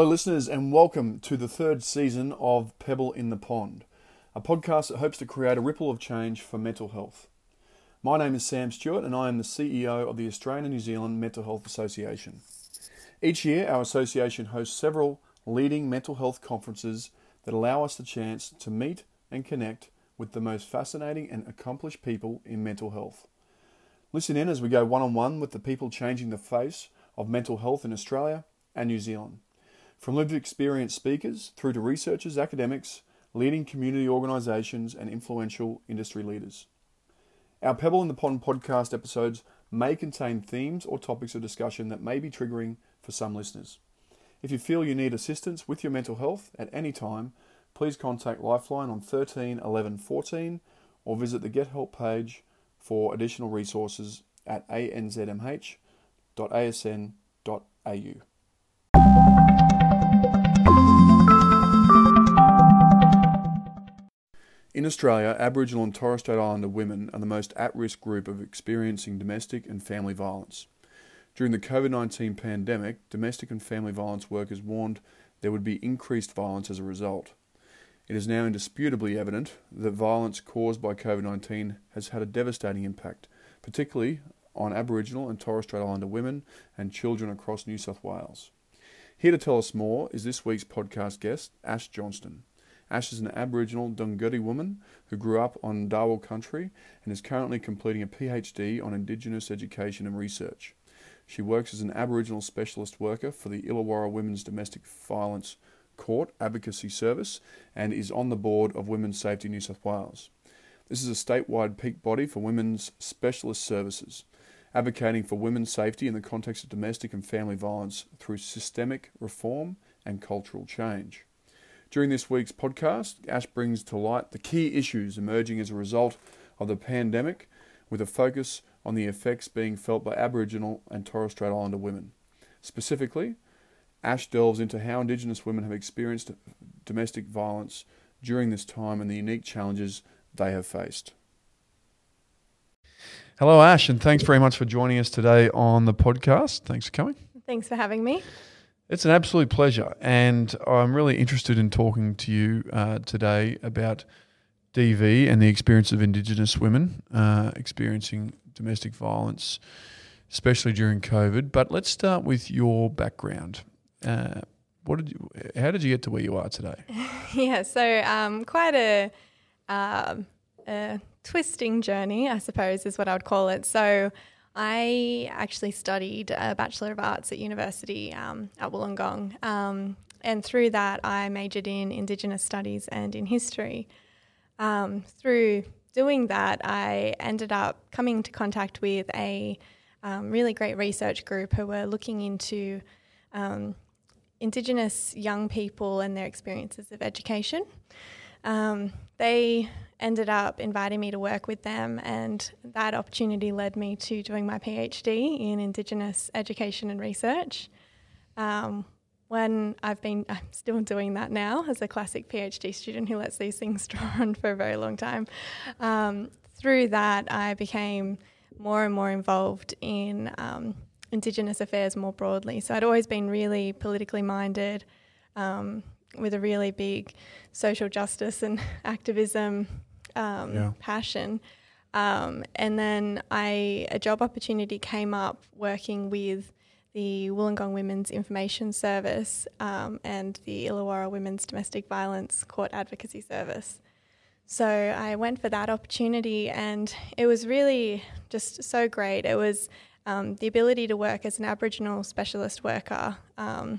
Hello, listeners, and welcome to the third season of Pebble in the Pond, a podcast that hopes to create a ripple of change for mental health. My name is Sam Stewart, and I am the CEO of the Australian and New Zealand Mental Health Association. Each year, our association hosts several leading mental health conferences that allow us the chance to meet and connect with the most fascinating and accomplished people in mental health. Listen in as we go one on one with the people changing the face of mental health in Australia and New Zealand. From lived experience speakers through to researchers, academics, leading community organisations, and influential industry leaders. Our Pebble in the Pond podcast episodes may contain themes or topics of discussion that may be triggering for some listeners. If you feel you need assistance with your mental health at any time, please contact Lifeline on 13 11 14 or visit the Get Help page for additional resources at anzmh.asn.au. In Australia, Aboriginal and Torres Strait Islander women are the most at risk group of experiencing domestic and family violence. During the COVID 19 pandemic, domestic and family violence workers warned there would be increased violence as a result. It is now indisputably evident that violence caused by COVID 19 has had a devastating impact, particularly on Aboriginal and Torres Strait Islander women and children across New South Wales. Here to tell us more is this week's podcast guest, Ash Johnston. Ash is an Aboriginal Dunghutti woman who grew up on Dharawal country and is currently completing a PhD on Indigenous education and research. She works as an Aboriginal specialist worker for the Illawarra Women's Domestic Violence Court Advocacy Service and is on the board of Women's Safety New South Wales. This is a statewide peak body for women's specialist services, advocating for women's safety in the context of domestic and family violence through systemic reform and cultural change. During this week's podcast, Ash brings to light the key issues emerging as a result of the pandemic, with a focus on the effects being felt by Aboriginal and Torres Strait Islander women. Specifically, Ash delves into how Indigenous women have experienced domestic violence during this time and the unique challenges they have faced. Hello, Ash, and thanks very much for joining us today on the podcast. Thanks for coming. Thanks for having me. It's an absolute pleasure, and I'm really interested in talking to you uh, today about DV and the experience of Indigenous women uh, experiencing domestic violence, especially during COVID. But let's start with your background. Uh, what did you? How did you get to where you are today? yeah, so um, quite a, um, a twisting journey, I suppose, is what I would call it. So. I actually studied a Bachelor of Arts at university um, at Wollongong, um, and through that, I majored in Indigenous Studies and in History. Um, through doing that, I ended up coming into contact with a um, really great research group who were looking into um, Indigenous young people and their experiences of education. Um, they ended up inviting me to work with them, and that opportunity led me to doing my PhD in Indigenous education and research. Um, when I've been, I'm still doing that now as a classic PhD student who lets these things draw on for a very long time. Um, through that, I became more and more involved in um, Indigenous affairs more broadly. So I'd always been really politically minded, um, with a really big social justice and activism um, yeah. passion. Um, and then I a job opportunity came up working with the Wollongong Women's Information Service um, and the Illawarra Women's Domestic Violence Court Advocacy Service. So I went for that opportunity, and it was really just so great. It was um, the ability to work as an Aboriginal specialist worker, um,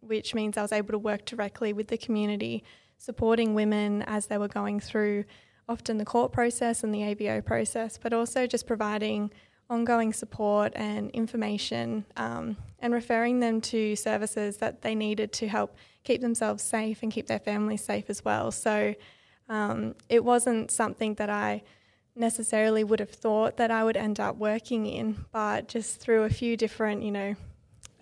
which means I was able to work directly with the community, supporting women as they were going through often the court process and the AVO process, but also just providing ongoing support and information um, and referring them to services that they needed to help keep themselves safe and keep their families safe as well. So um, it wasn't something that I necessarily would have thought that I would end up working in, but just through a few different, you know,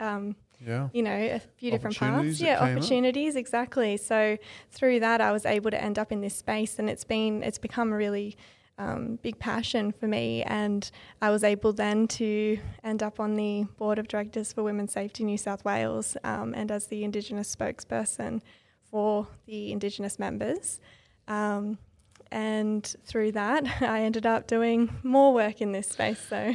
um, yeah. you know, a few different paths. Yeah, opportunities, up. exactly. So through that, I was able to end up in this space, and it's been it's become a really um, big passion for me, and I was able then to end up on the board of directors for Women's Safety New South Wales, um, and as the Indigenous spokesperson for the Indigenous members. Um, and through that, I ended up doing more work in this space. So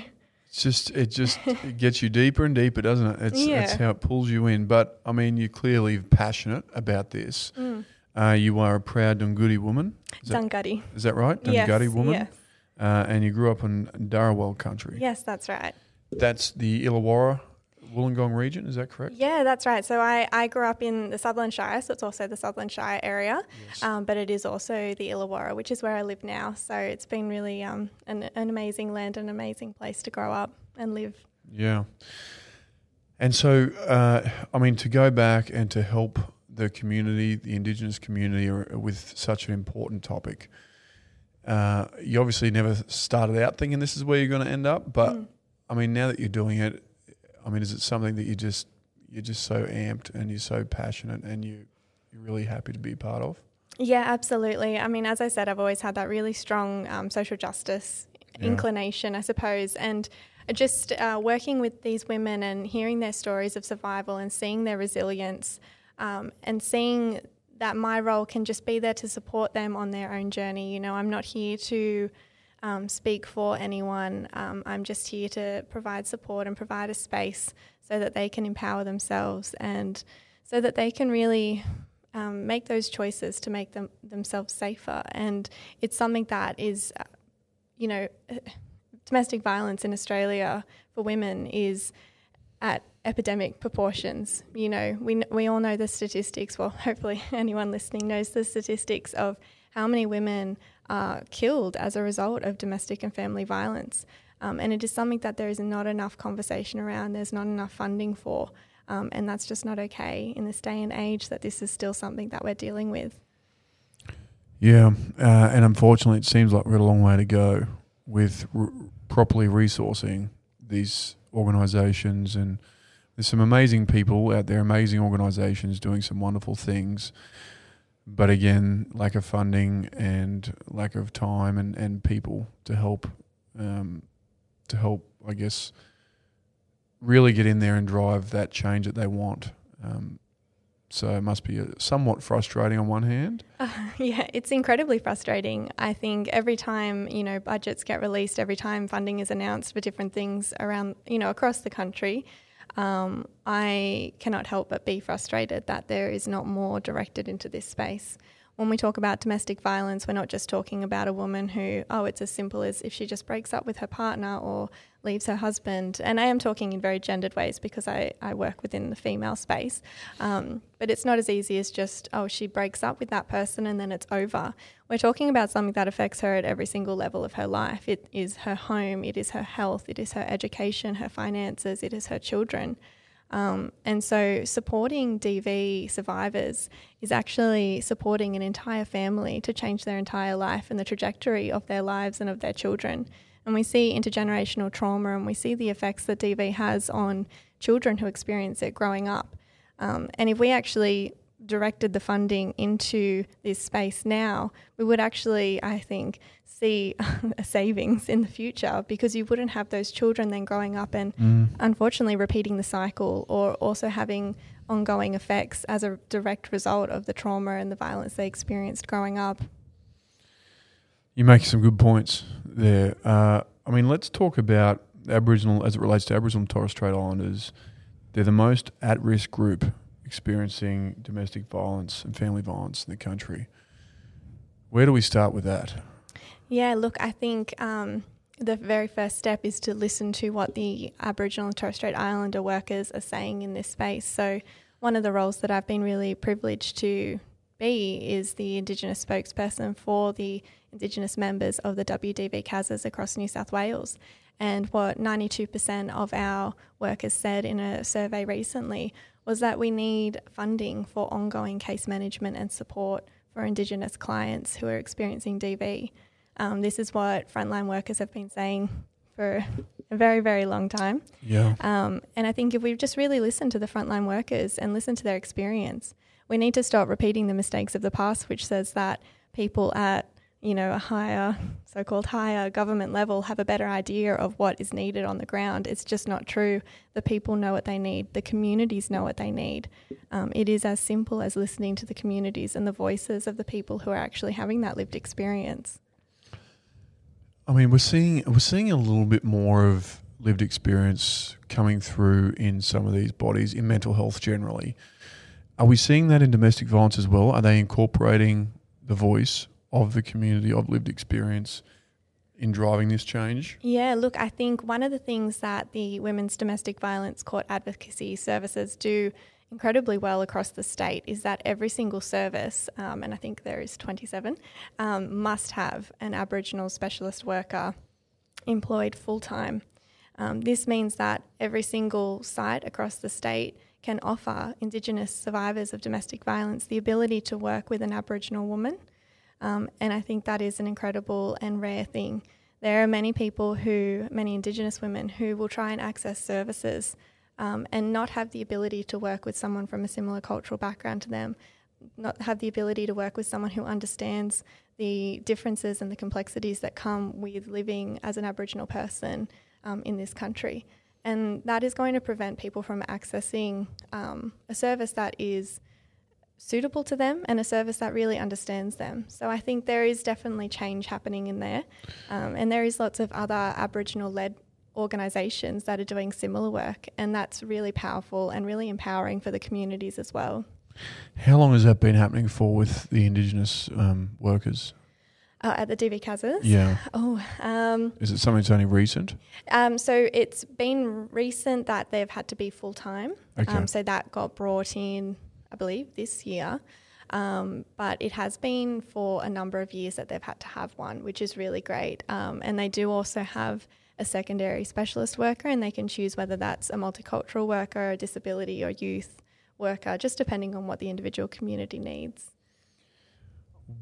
it's just it just it gets you deeper and deeper, doesn't it? It's Yeah. that's how it pulls you in. But I mean, you're clearly passionate about this. mm, Uh, you are a proud Dunghutti woman. Is that, Dunghutti. is that right? Yes, woman. yes. Uh, and you grew up in Dharawal country. Yes, that's right. That's the Illawarra, Wollongong region. Is that correct? Yeah, that's right. So I, I grew up in the Sutherland Shire, so it's also the Sutherland Shire area, Yes. um, but it is also the Illawarra, which is where I live now. So it's been really um, an, an amazing land, an amazing place to grow up and live. Yeah. And so, uh, I mean, to go back and to help the community, the Indigenous community, with such an important topic, uh, you obviously never started out thinking this is where you're going to end up. But Mm. I mean, now that you're doing it, I mean, is it something that you just you're just so amped and you're so passionate and you you're really happy to be part of? Yeah, absolutely. I mean, as I said, I've always had that really strong um, social justice Yeah. inclination, I suppose, and just uh, working with these women and hearing their stories of survival and seeing their resilience um, and seeing that my role can just be there to support them on their own journey. You know, I'm not here to um, speak for anyone. Um, I'm just here to provide support and provide a space so that they can empower themselves and so that they can really um, make those choices to make them themselves safer. And it's something that is, uh, you know, domestic violence in Australia for women is at epidemic proportions. You know, we we all know the statistics. Well, hopefully anyone listening knows the statistics of how many women are killed as a result of domestic and family violence. Um, and it is something that there is not enough conversation around. There's not enough funding for. Um, and that's just not okay in this day and age that this is still something that we're dealing with. Yeah, uh, and unfortunately, it seems like got a long way to go with properly resourcing these organisations. And there's some amazing people out there, amazing organisations doing some wonderful things. But again, lack of funding and lack of time and, and people to help, um, to help, I guess, really get in there and drive that change that they want. Um, so it must be somewhat frustrating on one hand. Uh, yeah, it's incredibly frustrating. I think every time, you know, budgets get released, every time funding is announced for different things around, you know, across the country, um, I cannot help but be frustrated that there is not more directed into this space. When we talk about domestic violence, we're not just talking about a woman who, oh, it's as simple as if she just breaks up with her partner or leaves her husband. And I am talking in very gendered ways because I, I work within the female space. Um, but it's not as easy as just, oh, she breaks up with that person and then it's over. We're talking about something that affects her at every single level of her life. It is her home, it is her health, it is her education, her finances, it is her children. Um, and so, supporting DV survivors is actually supporting an entire family to change their entire life and the trajectory of their lives and of their children. And we see intergenerational trauma and we see the effects that DV has on children who experience it growing up. Um, and if we actually directed the funding into this space now, we would actually, I think, see a savings in the future because you wouldn't have those children then growing up and unfortunately repeating the cycle or also having ongoing effects as a direct result of the trauma and the violence they experienced growing up. You make some good points there. Uh, I mean, let's talk about Aboriginal as it relates to Aboriginal and Torres Strait Islanders. They're the most at risk group experiencing domestic violence and family violence in the country. Where do we start with that? Yeah, look, I think um, the very first step is to listen to what the Aboriginal and Torres Strait Islander workers are saying in this space. So, one of the roles that I've been really privileged to be is the Indigenous spokesperson for the Indigenous members of the WDV CASAs across New South Wales. And what 92% of our workers said in a survey recently was that we need funding for ongoing case management and support for Indigenous clients who are experiencing DV. Um, this is what frontline workers have been saying for a very, very long time. Yeah. Um, and I think if we just really listen to the frontline workers and listen to their experience, we need to stop repeating the mistakes of the past, which says that people at you know, a higher, so called higher government level have a better idea of what is needed on the ground. It's just not true. The people know what they need, the communities know what they need. Um, it is as simple as listening to the communities and the voices of the people who are actually having that lived experience. I mean, we're seeing we're seeing a little bit more of lived experience coming through in some of these bodies in mental health generally. Are we seeing that in domestic violence as well? Are they incorporating the voice of the community of lived experience in driving this change? Yeah, look, I think one of the things that the Women's Domestic Violence Court Advocacy Services do incredibly well across the state is that every single service, um, and I think there is 27, um, must have an Aboriginal specialist worker employed full time. Um, this means that every single site across the state can offer Indigenous survivors of domestic violence the ability to work with an Aboriginal woman. Um, and I think that is an incredible and rare thing. There are many people who, many Indigenous women, who will try and access services um, and not have the ability to work with someone from a similar cultural background to them, not have the ability to work with someone who understands the differences and the complexities that come with living as an Aboriginal person um, in this country. And that is going to prevent people from accessing um, a service that is suitable to them and a service that really understands them. So I think there is definitely change happening in there. Um, and there is lots of other Aboriginal led organisations that are doing similar work. And that's really powerful and really empowering for the communities as well. How long has that been happening for with the Indigenous um, workers? Uh, at the DV Casas? Yeah. Oh, um, is it something that's only recent? Um, so it's been recent that they've had to be full time. Okay. Um, so that got brought in, I believe, this year. Um, but it has been for a number of years that they've had to have one, which is really great. Um, and they do also have a secondary specialist worker, and they can choose whether that's a multicultural worker, a disability, or youth worker, just depending on what the individual community needs.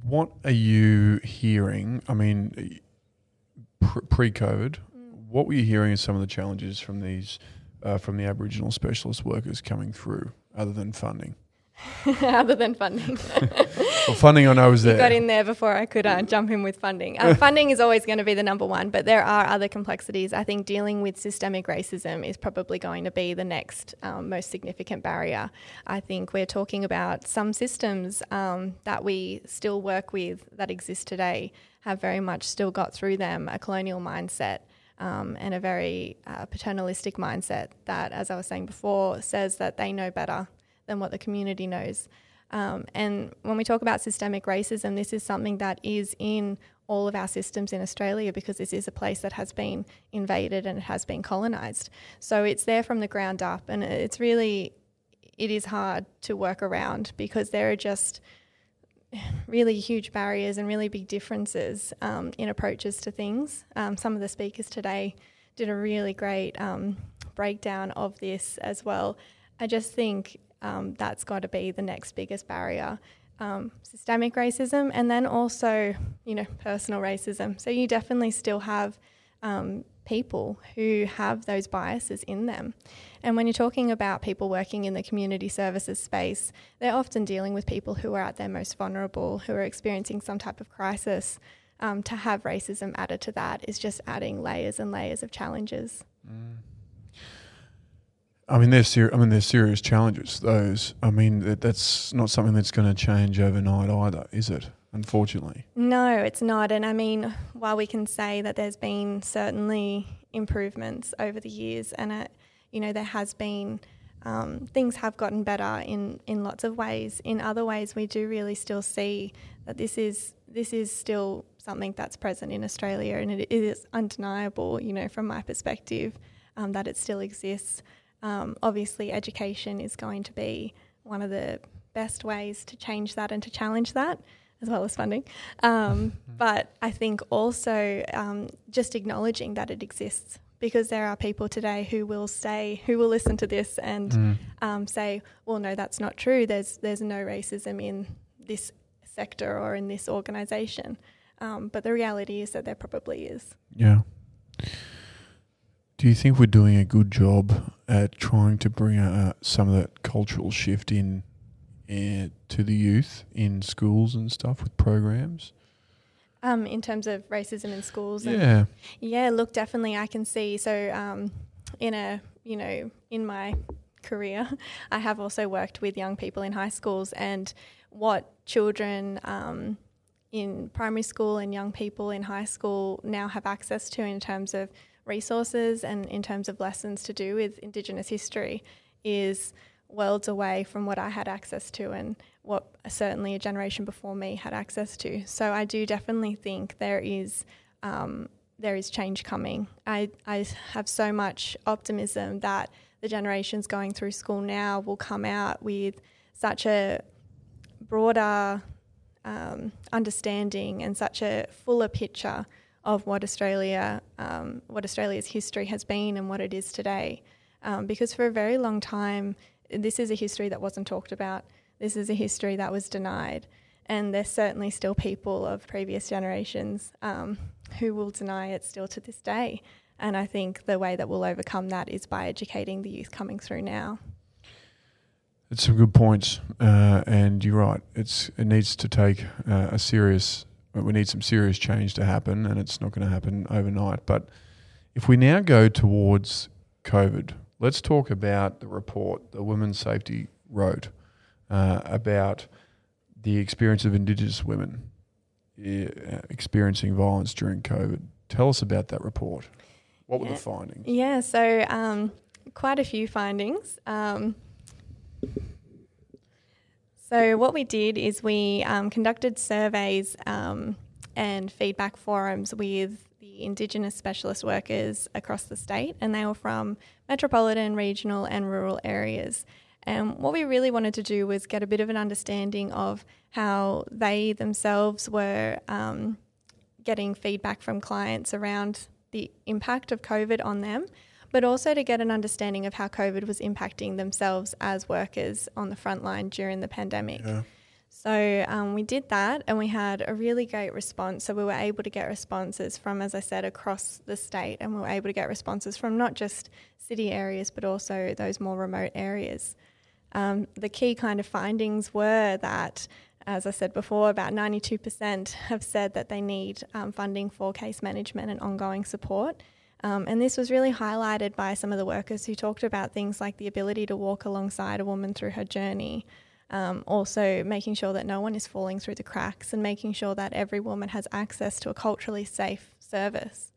What are you hearing? I mean, pre COVID, mm. what were you hearing as some of the challenges from these, uh, from the Aboriginal specialist workers coming through, other than funding? other than funding. well, funding I know was there. You got in there before I could uh, jump in with funding. Uh, funding is always going to be the number one, but there are other complexities. I think dealing with systemic racism is probably going to be the next um, most significant barrier. I think we're talking about some systems um, that we still work with that exist today have very much still got through them a colonial mindset. Um, and a very uh, paternalistic mindset that, as I was saying before, says that they know better than what the community knows. Um, and when we talk about systemic racism, this is something that is in all of our systems in Australia because this is a place that has been invaded and it has been colonised. So it's there from the ground up, and it's really it is hard to work around because there are just really huge barriers and really big differences um, in approaches to things. Um, some of the speakers today did a really great um, breakdown of this as well. I just think um, that's got to be the next biggest barrier. Um, systemic racism, and then also, you know, personal racism. So you definitely still have um, people who have those biases in them. And when you're talking about people working in the community services space, they're often dealing with people who are at their most vulnerable, who are experiencing some type of crisis. Um, to have racism added to that is just adding layers and layers of challenges. Mm. I mean, they're ser- I mean, they're serious challenges. Those. I mean, that, that's not something that's going to change overnight either, is it? Unfortunately. No, it's not. And I mean, while we can say that there's been certainly improvements over the years, and it, you know, there has been. Um, things have gotten better in, in lots of ways. In other ways, we do really still see that this is this is still something that's present in Australia, and it is undeniable. You know, from my perspective, um, that it still exists. Um, obviously, education is going to be one of the best ways to change that and to challenge that, as well as funding. Um, but I think also um, just acknowledging that it exists because there are people today who will say, who will listen to this and mm. um, say, well, no, that's not true. There's, there's no racism in this sector or in this organisation. Um, but the reality is that there probably is. Yeah. Do you think we're doing a good job at trying to bring uh, some of that cultural shift in uh, to the youth in schools and stuff with programs? Um, in terms of racism in schools. and- Yeah. Yeah, look, definitely, I can see. So, um, in a you know, in my career, I have also worked with young people in high schools, and what children um, in primary school and young people in high school now have access to in terms of resources and in terms of lessons to do with Indigenous history is worlds away from what I had access to and what certainly a generation before me had access to. So I do definitely think there is um, there is change coming. I, I have so much optimism that the generations going through school now will come out with such a broader um, understanding and such a fuller picture of what Australia, um, what Australia's history has been and what it is today. Um, because for a very long time, this is a history that wasn't talked about. This is a history that was denied. And there's certainly still people of previous generations um, who will deny it still to this day. And I think the way that we'll overcome that is by educating the youth coming through now. It's some good points, uh, and you're right. It's it needs to take uh, a serious. We need some serious change to happen, and it's not going to happen overnight. But if we now go towards COVID, let's talk about the report the Women's Safety wrote uh, about the experience of Indigenous women uh, experiencing violence during COVID. Tell us about that report. What were Yeah. the findings? Yeah, so um, quite a few findings. Um, so, what we did is we um, conducted surveys um, and feedback forums with the Indigenous specialist workers across the state, and they were from metropolitan, regional, and rural areas. And what we really wanted to do was get a bit of an understanding of how they themselves were um, getting feedback from clients around the impact of COVID on them, but also to get an understanding of how COVID was impacting themselves as workers on the front line during the pandemic. Yeah. So um, we did that and we had a really great response. So we were able to get responses from, as I said, across the state, and we were able to get responses from not just city areas but also those more remote areas. Um, the key kind of findings were that, as I said before, about 92% have said that they need um, funding for case management and ongoing support. Um, and this was really highlighted by some of the workers who talked about things like the ability to walk alongside a woman through her journey, um, also making sure that no one is falling through the cracks, and making sure that every woman has access to a culturally safe service.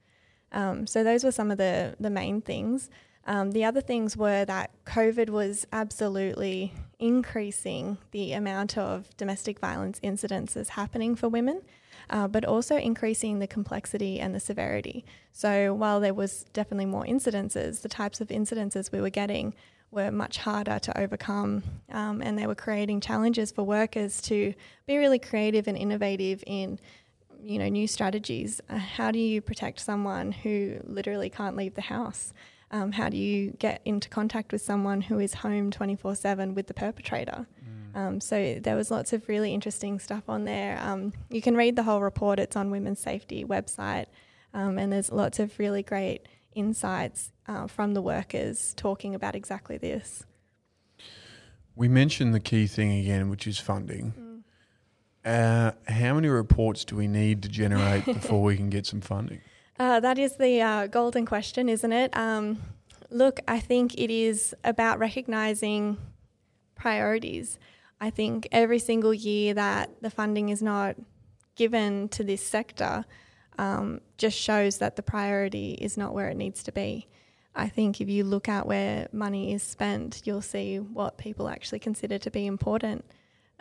Um, so those were some of the the main things. Um, the other things were that COVID was absolutely increasing the amount of domestic violence incidences happening for women, uh, but also increasing the complexity and the severity. So while there was definitely more incidences, the types of incidences we were getting were much harder to overcome, um, and they were creating challenges for workers to be really creative and innovative in you know new strategies. Uh, how do you protect someone who literally can't leave the house? Um, how do you get into contact with someone who is home 24 7 with the perpetrator? Um, so there was lots of really interesting stuff on there. Um, you can read the whole report, it's on Women's Safety website, um, and there's lots of really great insights uh, from the workers talking about exactly this. We mentioned the key thing again, which is funding. Uh, how many reports do we need to generate before we can get some funding? Uh, that is the uh, golden question, isn't it? Um, look, I think it is about recognizing priorities. I think every single year that the funding is not given to this sector um, just shows that the priority is not where it needs to be. I think if you look at where money is spent, you'll see what people actually consider to be important.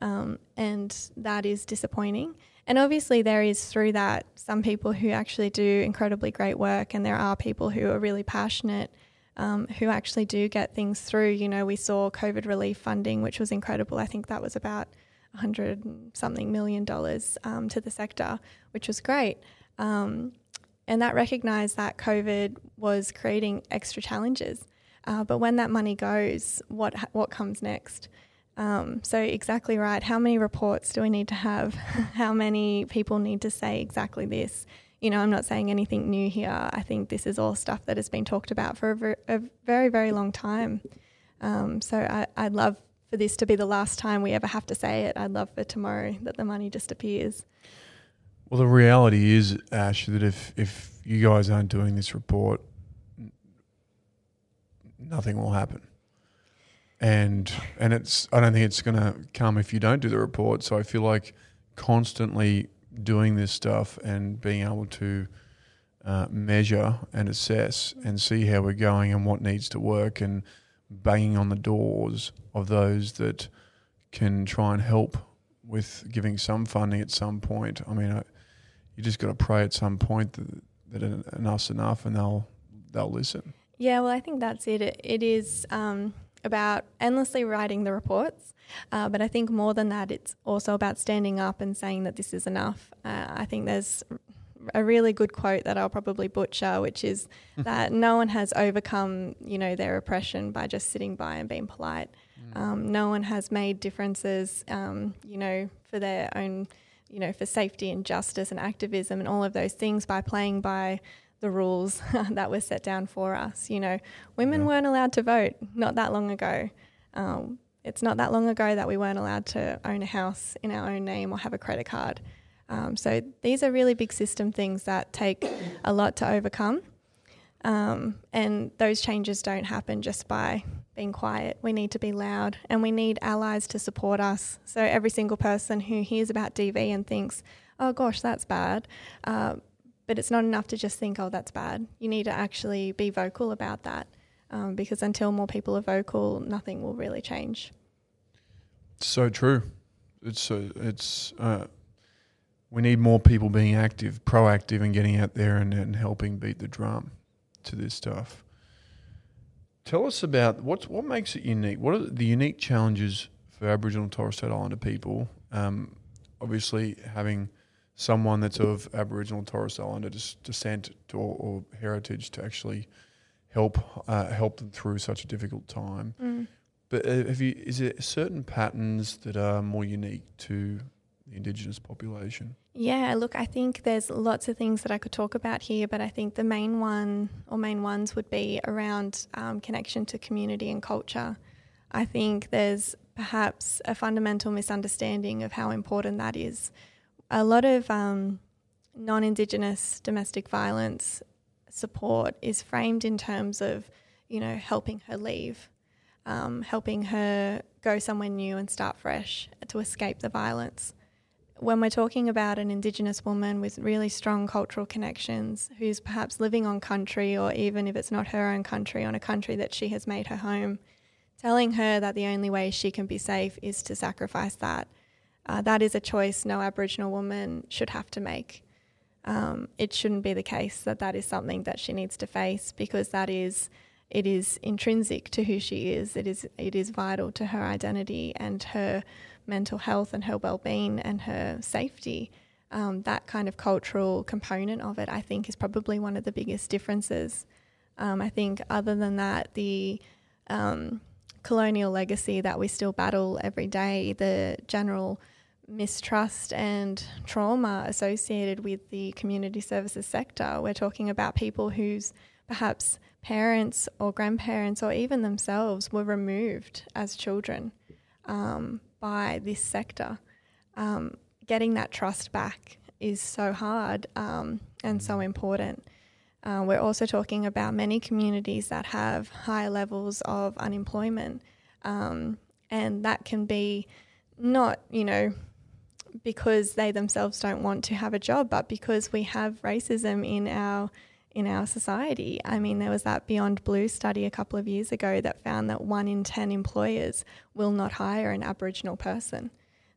Um, and that is disappointing. And obviously, there is through that some people who actually do incredibly great work, and there are people who are really passionate um, who actually do get things through. You know, we saw COVID relief funding, which was incredible. I think that was about 100 and something million dollars um, to the sector, which was great. Um, and that recognised that COVID was creating extra challenges. Uh, but when that money goes, what what comes next? Um, so exactly right. How many reports do we need to have? How many people need to say exactly this? You know, I'm not saying anything new here. I think this is all stuff that has been talked about for a, ver- a very, very long time. Um, so I, I'd love for this to be the last time we ever have to say it. I'd love for tomorrow that the money just appears. Well, the reality is, Ash, that if if you guys aren't doing this report, nothing will happen. And and it's I don't think it's going to come if you don't do the report. So I feel like constantly doing this stuff and being able to uh, measure and assess and see how we're going and what needs to work and banging on the doors of those that can try and help with giving some funding at some point. I mean, I, you just got to pray at some point that, that enough's enough and they'll they'll listen. Yeah, well, I think that's it. It, it is um, about endlessly writing the reports, uh, but I think more than that, it's also about standing up and saying that this is enough. Uh, I think there's a really good quote that I'll probably butcher, which is that no one has overcome, you know, their oppression by just sitting by and being polite. Mm. Um, no one has made differences, um, you know, for their own, you know, for safety and justice and activism and all of those things by playing by the rules that were set down for us. You know, women yeah. weren't allowed to vote not that long ago. Um, it's not that long ago that we weren't allowed to own a house in our own name or have a credit card. Um, so these are really big system things that take a lot to overcome. Um, and those changes don't happen just by being quiet. We need to be loud and we need allies to support us. So every single person who hears about DV and thinks, oh gosh, that's bad, uh, but it's not enough to just think, oh, that's bad. You need to actually be vocal about that um, because until more people are vocal, nothing will really change. So true. It's so it's uh, we need more people being active, proactive, and getting out there and, and helping beat the drum to this stuff. Tell us about what's what makes it unique. What are the unique challenges for Aboriginal and Torres Strait Islander people? Um, obviously, having someone that's of Aboriginal Torres Islander descent to, or, or, heritage to actually help uh, help them through such a difficult time. Mm. But uh, have you is there certain patterns that are more unique to the Indigenous population? Yeah, look, I think there's lots of things that I could talk about here, but I think the main one or main ones would be around um, connection to community and culture. I think there's perhaps a fundamental misunderstanding of how important that is a lot of um, non Indigenous domestic violence support is framed in terms of, you know, helping her leave, um, helping her go somewhere new and start fresh to escape the violence. When we're talking about an Indigenous woman with really strong cultural connections who's perhaps living on country, or even if it's not her own country, on a country that she has made her home, telling her that the only way she can be safe is to sacrifice that uh, that is a choice no Aboriginal woman should have to make. Um, it shouldn't be the case that that is something that she needs to face because that is it is intrinsic to who she is. It is it is vital to her identity and her mental health and her well-being and her safety. Um, that kind of cultural component of it, I think, is probably one of the biggest differences. Um, I think, other than that, the um, colonial legacy that we still battle every day, the general mistrust and trauma associated with the community services sector. We're talking about people whose perhaps parents or grandparents or even themselves were removed as children um, by this sector. Um, getting that trust back is so hard um, and so important. Uh, we're also talking about many communities that have high levels of unemployment, um, and that can be not, you know, because they themselves don't want to have a job, but because we have racism in our in our society. I mean, there was that Beyond Blue study a couple of years ago that found that one in 10 employers will not hire an Aboriginal person.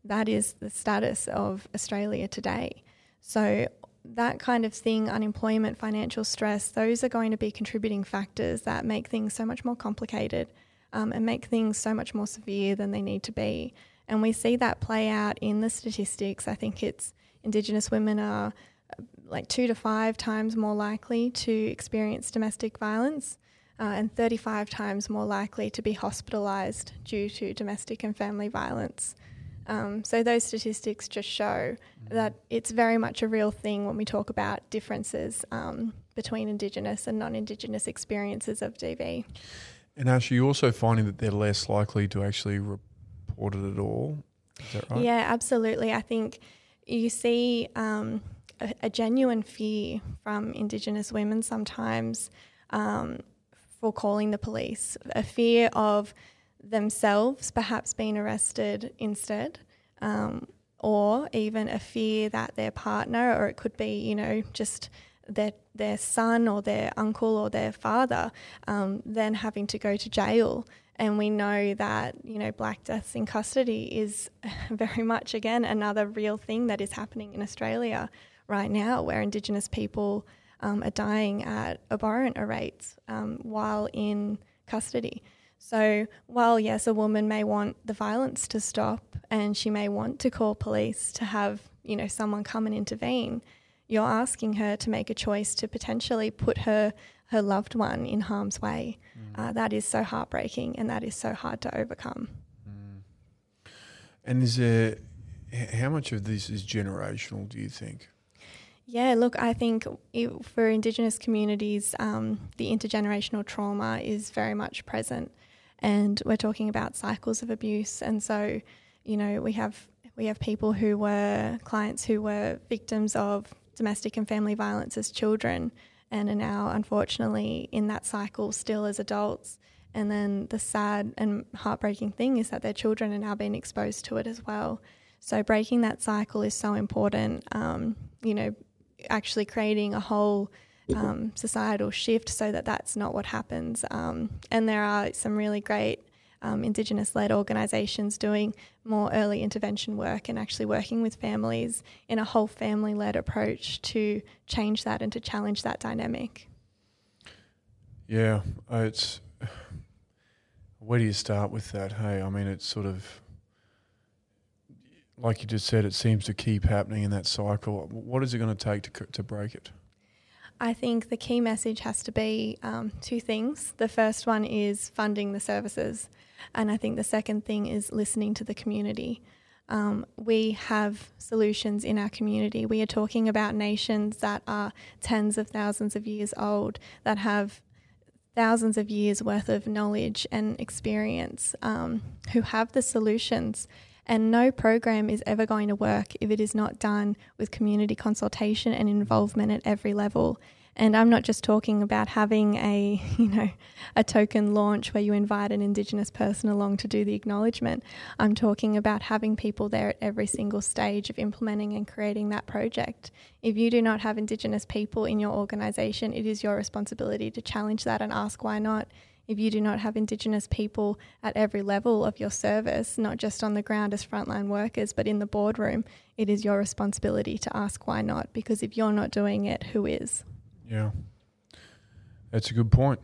That is the status of Australia today. So, that kind of thing, unemployment, financial stress, those are going to be contributing factors that make things so much more complicated um, and make things so much more severe than they need to be. And we see that play out in the statistics. I think it's Indigenous women are uh, like two to five times more likely to experience domestic violence. Uh, and 35 times more likely to be hospitalised due to domestic and family violence. Um, so, those statistics just show that it's very much a real thing when we talk about differences um, between Indigenous and non Indigenous experiences of DV. And actually, you're also finding that they're less likely to actually report it at all. Is that right? Yeah, absolutely. I think you see um, a, a genuine fear from Indigenous women sometimes um, for calling the police, a fear of themselves perhaps being arrested instead. Um, or even a fear that their partner, or it could be, you know, just their their son or their uncle or their father, um, then having to go to jail. And we know that you know black deaths in custody is very much again another real thing that is happening in Australia right now, where Indigenous people um, are dying at abhorrent rates um, while in custody. So, while yes, a woman may want the violence to stop and she may want to call police to have, you know, someone come and intervene, you're asking her to make a choice to potentially put her her loved one in harm's way. Mm. Uh, that is so heartbreaking and that is so hard to overcome. Mm. And is there how much of this is generational, do you think? Yeah, look, I think it, for Indigenous communities, um, the intergenerational trauma is very much present and we're talking about cycles of abuse. And so, you know, we have we have people who were clients who were victims of domestic and family violence as children and are now unfortunately in that cycle still as adults. And then the sad and heartbreaking thing is that their children are now being exposed to it as well. So breaking that cycle is so important. Um, you know, actually creating a whole um, societal shift so that that's not what happens. Um, and there are some really great um, Indigenous led organisations doing more early intervention work and actually working with families in a whole family led approach to change that and to challenge that dynamic. Yeah, uh, it's. Where do you start with that? Hey, I mean, it's sort of like you just said, it seems to keep happening in that cycle. What is it going to take to to break it? I think the key message has to be um, two things. The first one is funding the services, and I think the second thing is listening to the community. Um, we have solutions in our community. We are talking about nations that are tens of thousands of years old, that have thousands of years worth of knowledge and experience, um, who have the solutions. And no program is ever going to work if it is not done with community consultation and involvement at every level. And I'm not just talking about having a, you know, a token launch where you invite an Indigenous person along to do the acknowledgement. I'm talking about having people there at every single stage of implementing and creating that project. If you do not have Indigenous people in your organisation, it is your responsibility to challenge that and ask why not if you do not have Indigenous people at every level of your service, not just on the ground as frontline workers, but in the boardroom, it is your responsibility to ask why not. Because if you're not doing it, who is? Yeah, that's a good point,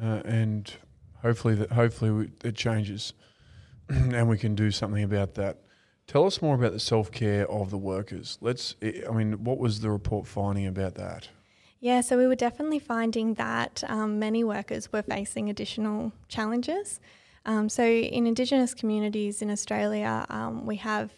uh, and hopefully that hopefully it changes, and we can do something about that. Tell us more about the self care of the workers. Let's. I mean, what was the report finding about that? Yeah, so we were definitely finding that um, many workers were facing additional challenges. Um, so, in Indigenous communities in Australia, um, we have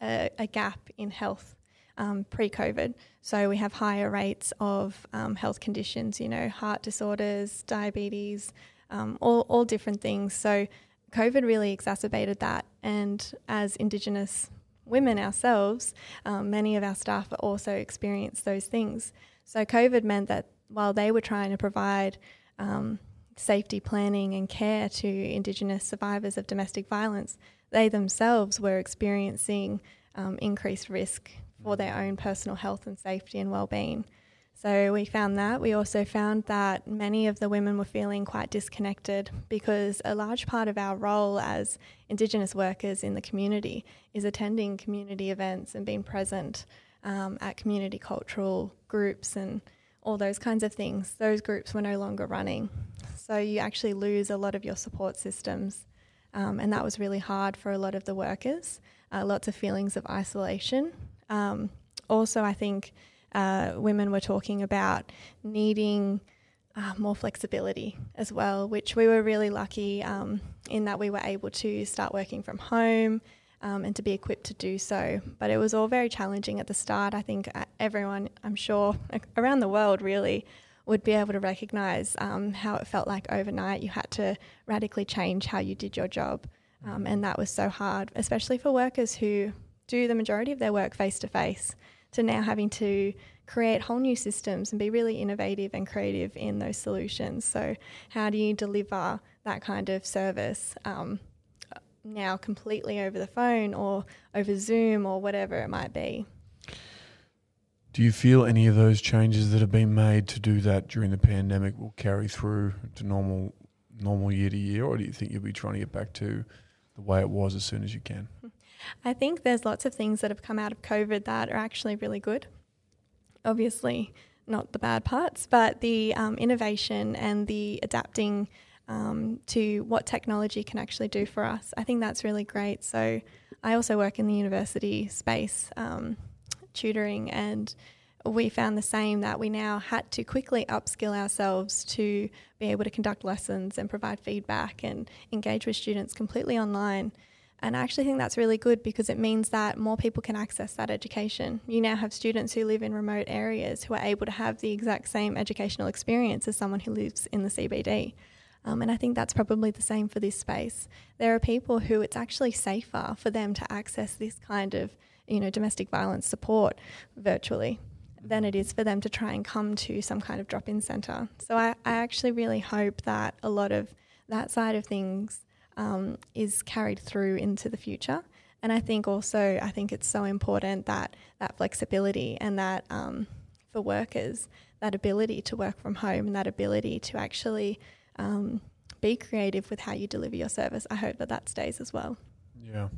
a, a, gap in health um, pre COVID. So, we have higher rates of um, health conditions, you know, heart disorders, diabetes, um, all, all different things. So, COVID really exacerbated that. And as Indigenous women ourselves, many of our staff also experience those things. So COVID meant that while they were trying to provide um, safety planning and care to Indigenous survivors of domestic violence, they themselves were experiencing um, increased risk for their own personal health and safety and well-being. So we found that. We also found that many of the women were feeling quite disconnected because a large part of our role as Indigenous workers in the community is attending community events and being present um, at community cultural groups and all those kinds of things. Those groups were no longer running. So you actually lose a lot of your support systems. Um, and that was really hard for a lot of the workers. Uh, lots of feelings of isolation. Um, also, I think uh, women were talking about needing uh, more flexibility as well, which we were really lucky um, in that we were able to start working from home um, and to be equipped to do so. But it was all very challenging at the start. I think uh, everyone, I'm sure, around the world really, would be able to recognise um, how it felt like overnight you had to radically change how you did your job. Um, and that was so hard, especially for workers who do the majority of their work face to face. to now having to create whole new systems and be really innovative and creative in those solutions. So, how do you deliver that kind of service um, now completely over the phone or over Zoom or whatever it might be? Do you feel any of those changes that have been made to do that during the pandemic will carry through to normal normal year to year, or do you think you'll be trying to get back to the way it was as soon as you can? I think there's lots of things that have come out of COVID that are actually really good. Obviously, not the bad parts, but the um, innovation and the adapting um, to what technology can actually do for us. I think that's really great. So, I also work in the university space. Um, tutoring and we found the same that we now had to quickly upskill ourselves to be able to conduct lessons and provide feedback and engage with students completely online. And I actually think that's really good because it means that more people can access that education. You now have students who live in remote areas who are able to have the exact same educational experience as someone who lives in the CBD. Um, and I think that's probably the same for this space. There are people who it's actually safer for them to access this kind of you know, domestic violence support virtually than it is for them to try and come to some kind of drop in centre. So I, I actually really hope that a lot of that side of things um, is carried through into the future. And I think also, I think it's so important that that flexibility and that um, for workers, that ability to work from home and that ability to actually um, be creative with how you deliver your service, I hope that that stays as well. Yeah.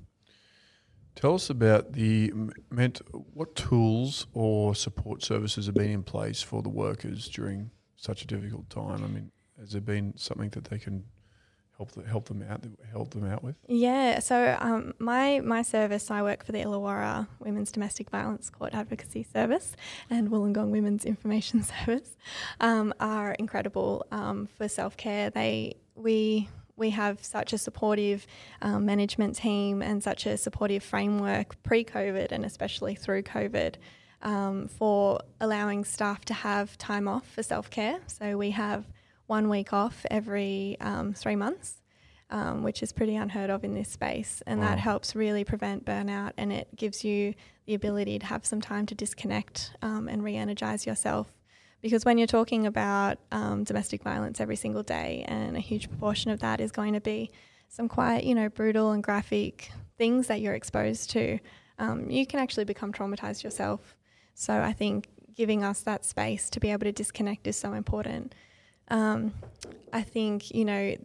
Tell us about the meant what tools or support services have been in place for the workers during such a difficult time. I mean, has there been something that they can help the, help them out help them out with? Yeah, so um, my my service, I work for the Illawarra Women's Domestic Violence Court Advocacy Service and Wollongong Women's Information Service, um, are incredible um, for self care. They we we have such a supportive um, management team and such a supportive framework pre COVID and especially through COVID um, for allowing staff to have time off for self care. So we have one week off every um, three months. Um, which is pretty unheard of in this space, and wow. that helps really prevent burnout, and it gives you the ability to have some time to disconnect um, and re-energize yourself because when you're talking about um, domestic violence every single day, and a huge proportion of that is going to be some quite, you know, brutal and graphic things that you're exposed to, um, you can actually become traumatized yourself. So I think giving us that space to be able to disconnect is so important. Um, I think, you know,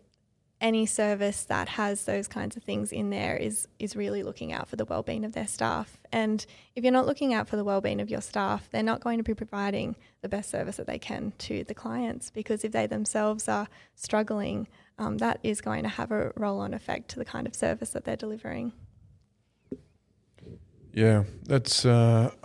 any service that has those kinds of things in there is is really looking out for the well-being of their staff. And if you're not looking out for the well-being of your staff, they're not going to be providing the best service that they can to the clients because if they themselves are struggling, um, that is going to have a roll-on effect to the kind of service that they're delivering. Yeah, that's. Uh,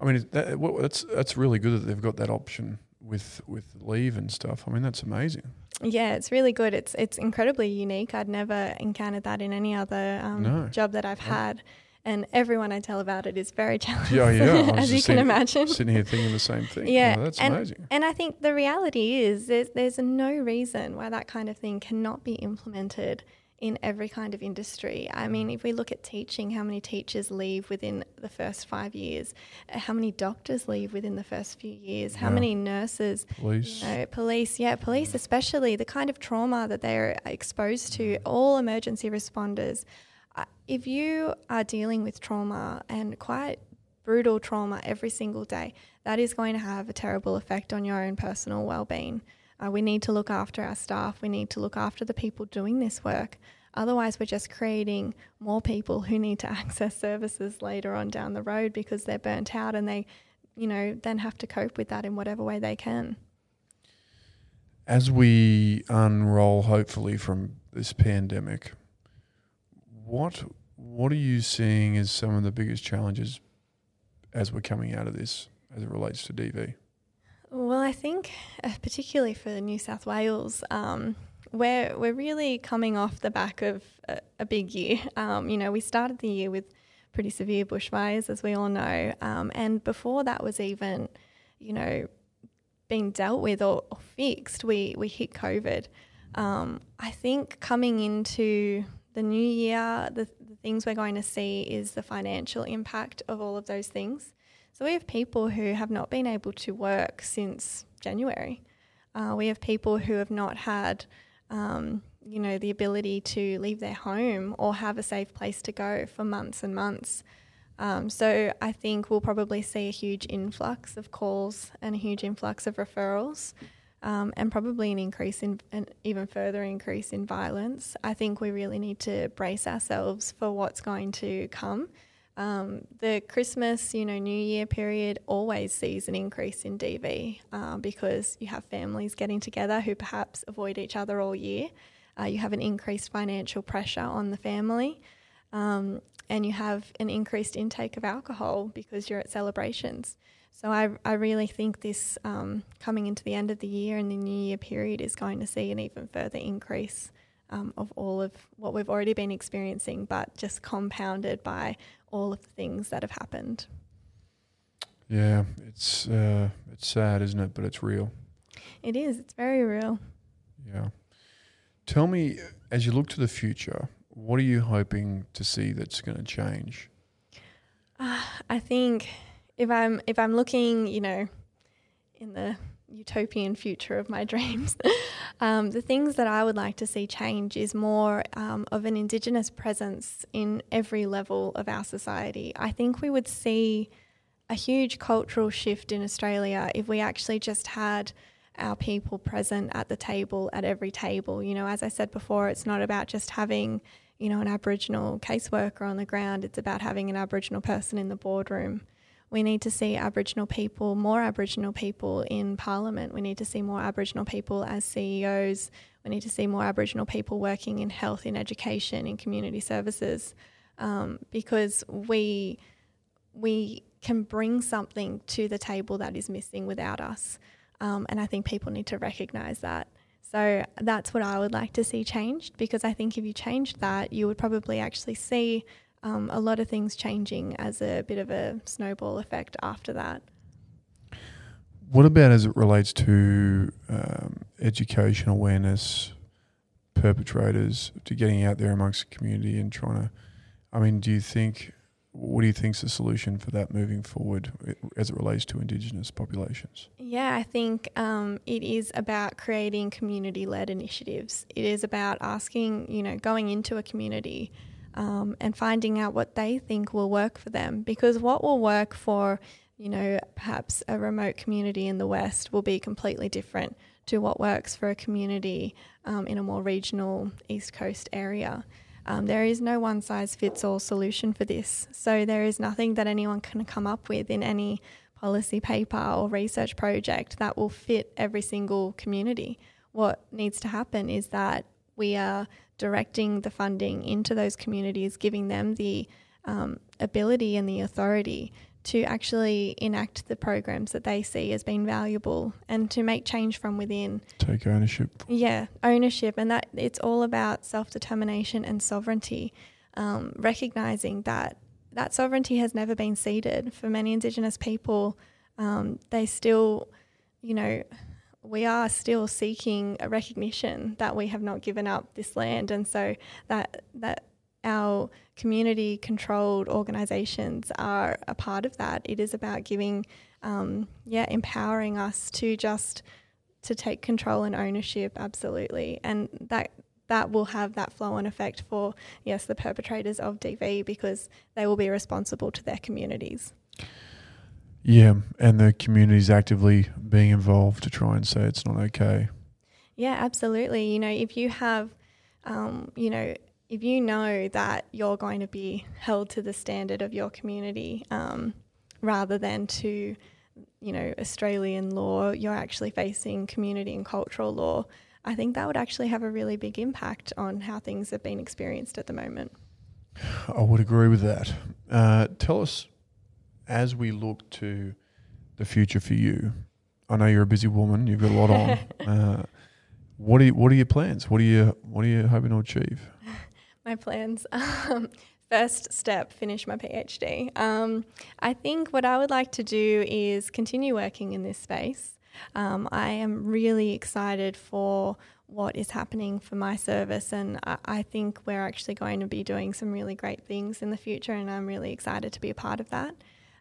I mean, that, that's that's really good that they've got that option with with leave and stuff. I mean, that's amazing. Yeah, it's really good. It's it's incredibly unique. I'd never encountered that in any other um, no. job that I've no. had. And everyone I tell about it is very challenging, yeah, yeah. as you can imagine. Sitting here thinking the same thing. Yeah, oh, that's and, amazing. And I think the reality is there's, there's no reason why that kind of thing cannot be implemented in every kind of industry. I mm. mean, if we look at teaching, how many teachers leave within the first five years? Uh, how many doctors leave within the first few years? How yeah. many nurses? Police. You know, police, yeah, mm. police especially, the kind of trauma that they're exposed to, mm. all emergency responders. Uh, if you are dealing with trauma and quite brutal trauma every single day, that is going to have a terrible effect on your own personal well-being. Uh, we need to look after our staff. We need to look after the people doing this work. Otherwise, we're just creating more people who need to access services later on down the road because they're burnt out and they, you know, then have to cope with that in whatever way they can. As we unroll, hopefully, from this pandemic, what what are you seeing as some of the biggest challenges as we're coming out of this, as it relates to DV? Well, I think uh, particularly for New South Wales, um, we're we're really coming off the back of a, a big year. Um, you know, we started the year with pretty severe bushfires, as we all know, um, and before that was even, you know, being dealt with or, or fixed, we we hit COVID. Um, I think coming into the new year, the, the things we're going to see is the financial impact of all of those things. So we have people who have not been able to work since January. Uh, we have people who have not had, um, you know, the ability to leave their home or have a safe place to go for months and months. Um, so I think we'll probably see a huge influx of calls and a huge influx of referrals. Um, and probably an increase in an even further increase in violence. I think we really need to brace ourselves for what's going to come. Um, the Christmas, you know, New Year period always sees an increase in DV uh, because you have families getting together who perhaps avoid each other all year. Uh, you have an increased financial pressure on the family. Um, and you have an increased intake of alcohol because you're at celebrations. So I, I really think this um, coming into the end of the year and the new year period is going to see an even further increase um, of all of what we've already been experiencing, but just compounded by all of the things that have happened. Yeah, it's uh, it's sad, isn't it? But it's real. It is. It's very real. Yeah. Tell me, as you look to the future, what are you hoping to see that's going to change? Uh, I think if I'm if I'm looking, you know, in the utopian future of my dreams, um, the things that I would like to see change is more um, of an Indigenous presence in every level of our society. I think we would see a huge cultural shift in Australia if we actually just had our people present at the table at every table. You know, as I said before, it's not about just having you know, an Aboriginal caseworker on the ground. It's about having an Aboriginal person in the boardroom. We need to see Aboriginal people, more Aboriginal people in Parliament. We need to see more Aboriginal people as CEOs. We need to see more Aboriginal people working in health, in education, in community services, um, because we we can bring something to the table that is missing without us. Um, and I think people need to recognise that. So that's what I would like to see changed because I think if you changed that, you would probably actually see um, a lot of things changing as a bit of a snowball effect after that. What about as it relates to um, education awareness, perpetrators, to getting out there amongst the community and trying to? I mean, do you think what do you think is the solution for that moving forward as it relates to Indigenous populations? Yeah, I think um, it is about creating community led initiatives. It is about asking, you know, going into a community um, and finding out what they think will work for them. Because what will work for, you know, perhaps a remote community in the West will be completely different to what works for a community um, in a more regional East Coast area. Um, there is no one size fits all solution for this. So there is nothing that anyone can come up with in any policy paper or research project that will fit every single community. What needs to happen is that we are directing the funding into those communities, giving them the um, ability and the authority to actually enact the programs that they see as being valuable and to make change from within. Take ownership. Yeah, ownership, and that it's all about self determination and sovereignty. Um, recognizing that that sovereignty has never been ceded for many Indigenous people. Um, they still, you know, we are still seeking a recognition that we have not given up this land, and so that that our community controlled organizations are a part of that. It is about giving, um, yeah, empowering us to just to take control and ownership, absolutely, and that that will have that flow on effect for yes the perpetrators of DV because they will be responsible to their communities. Yeah, and the communities actively being involved to try and say it's not okay. Yeah, absolutely. You know, if you have, um, you know, if you know that you're going to be held to the standard of your community um, rather than to, you know, Australian law, you're actually facing community and cultural law. I think that would actually have a really big impact on how things have been experienced at the moment. I would agree with that. Uh, tell us, as we look to the future for you, I know you're a busy woman. You've got a lot on. uh, what are you, what are your plans? What are you what are you hoping to achieve? my plans. Um, first step, finish my PhD. Um, I think what I would like to do is continue working in this space. Um, I am really excited for what is happening for my service, and I, I think we're actually going to be doing some really great things in the future, and I'm really excited to be a part of that.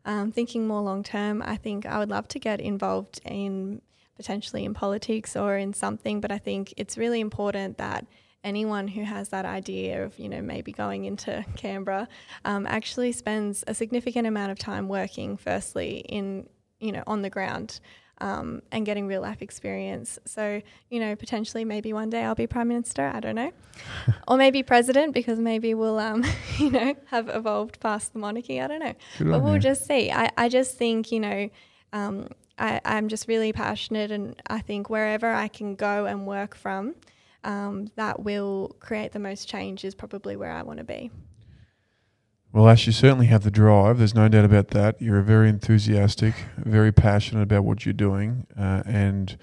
Um, thinking more long term, I think I would love to get involved in potentially in politics or in something, but I think it's really important that anyone who has that idea of, you know, maybe going into Canberra um, actually spends a significant amount of time working, firstly, in, you know, on the ground. Um, and getting real life experience. So, you know, potentially maybe one day I'll be Prime Minister, I don't know. or maybe President because maybe we'll, um, you know, have evolved past the monarchy, I don't know. Good but we'll you. just see. I, I just think, you know, um, I, I'm just really passionate, and I think wherever I can go and work from, um, that will create the most change is probably where I want to be. Well, Ash, you certainly have the drive. There's no doubt about that. You're a very enthusiastic, very passionate about what you're doing. Uh, and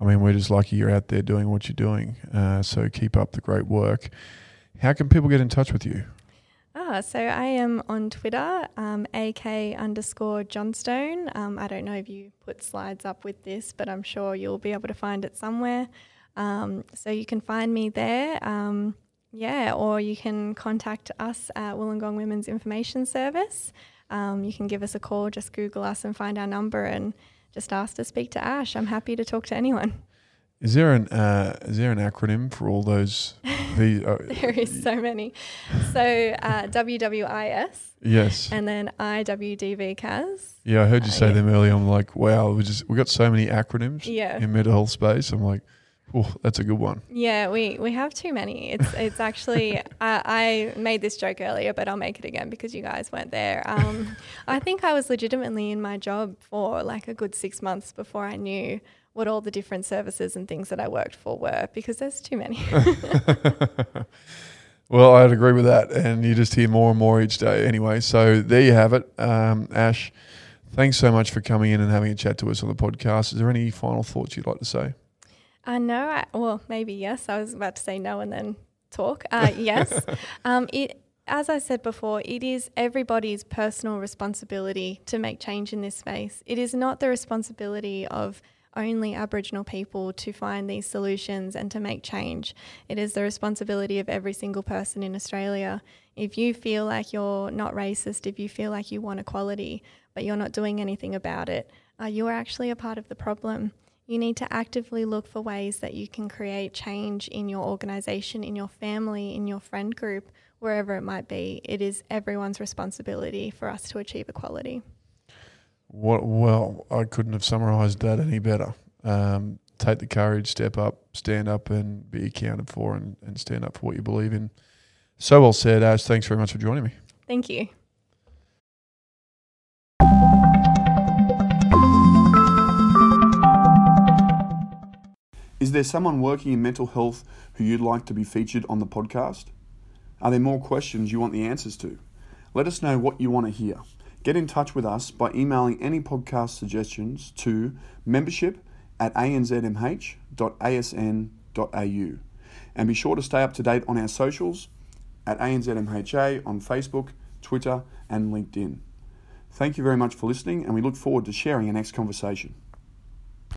I mean, we're just lucky you're out there doing what you're doing. Uh, so keep up the great work. How can people get in touch with you? Ah, so I am on Twitter, um, AK underscore Johnstone. Um, I don't know if you put slides up with this, but I'm sure you'll be able to find it somewhere. Um, so you can find me there. Um, yeah, or you can contact us at Wollongong Women's Information Service. Um, you can give us a call, just Google us and find our number and just ask to speak to Ash. I'm happy to talk to anyone. Is there an uh, is there an acronym for all those? The uh, There is so many. So uh, WWIS yes, and then IWDVCAS. yeah. I heard you uh, say yeah. them earlier. I'm like, wow, we just we got so many acronyms Yeah. in mental health space. I'm like, oh, that's a good one. Yeah, we, we have too many. It's it's actually I, I made this joke earlier, but I'll make it again because you guys weren't there. Um, I think I was legitimately in my job for like a good six months before I knew what all the different services and things that I worked for were because there's too many. Well, I'd agree with that, and you just hear more and more each day. Anyway, so there you have it, um, Ash. Thanks so much for coming in and having a chat to us on the podcast. Is there any final thoughts you'd like to say? Uh, no, I, well, maybe yes. I was about to say no and then talk. Uh, yes. um, it, as I said before, it is everybody's personal responsibility to make change in this space. It is not the responsibility of only Aboriginal people to find these solutions and to make change. It is the responsibility of every single person in Australia. If you feel like you're not racist, if you feel like you want equality, but you're not doing anything about it, uh, you are actually a part of the problem. You need to actively look for ways that you can create change in your organisation, in your family, in your friend group, wherever it might be. It is everyone's responsibility for us to achieve equality. What, well, I couldn't have summarised that any better. Um, take the courage, step up, stand up, and be accounted for, and, and stand up for what you believe in. So well said, Ash. Thanks very much for joining me. Thank you. Is there someone working in mental health who you'd like to be featured on the podcast? Are there more questions you want the answers to? Let us know what you want to hear. Get in touch with us by emailing any podcast suggestions to membership at anzmh.asn.au. And be sure to stay up to date on our socials at ANZMHA on Facebook, Twitter, and LinkedIn. Thank you very much for listening, and we look forward to sharing our next conversation.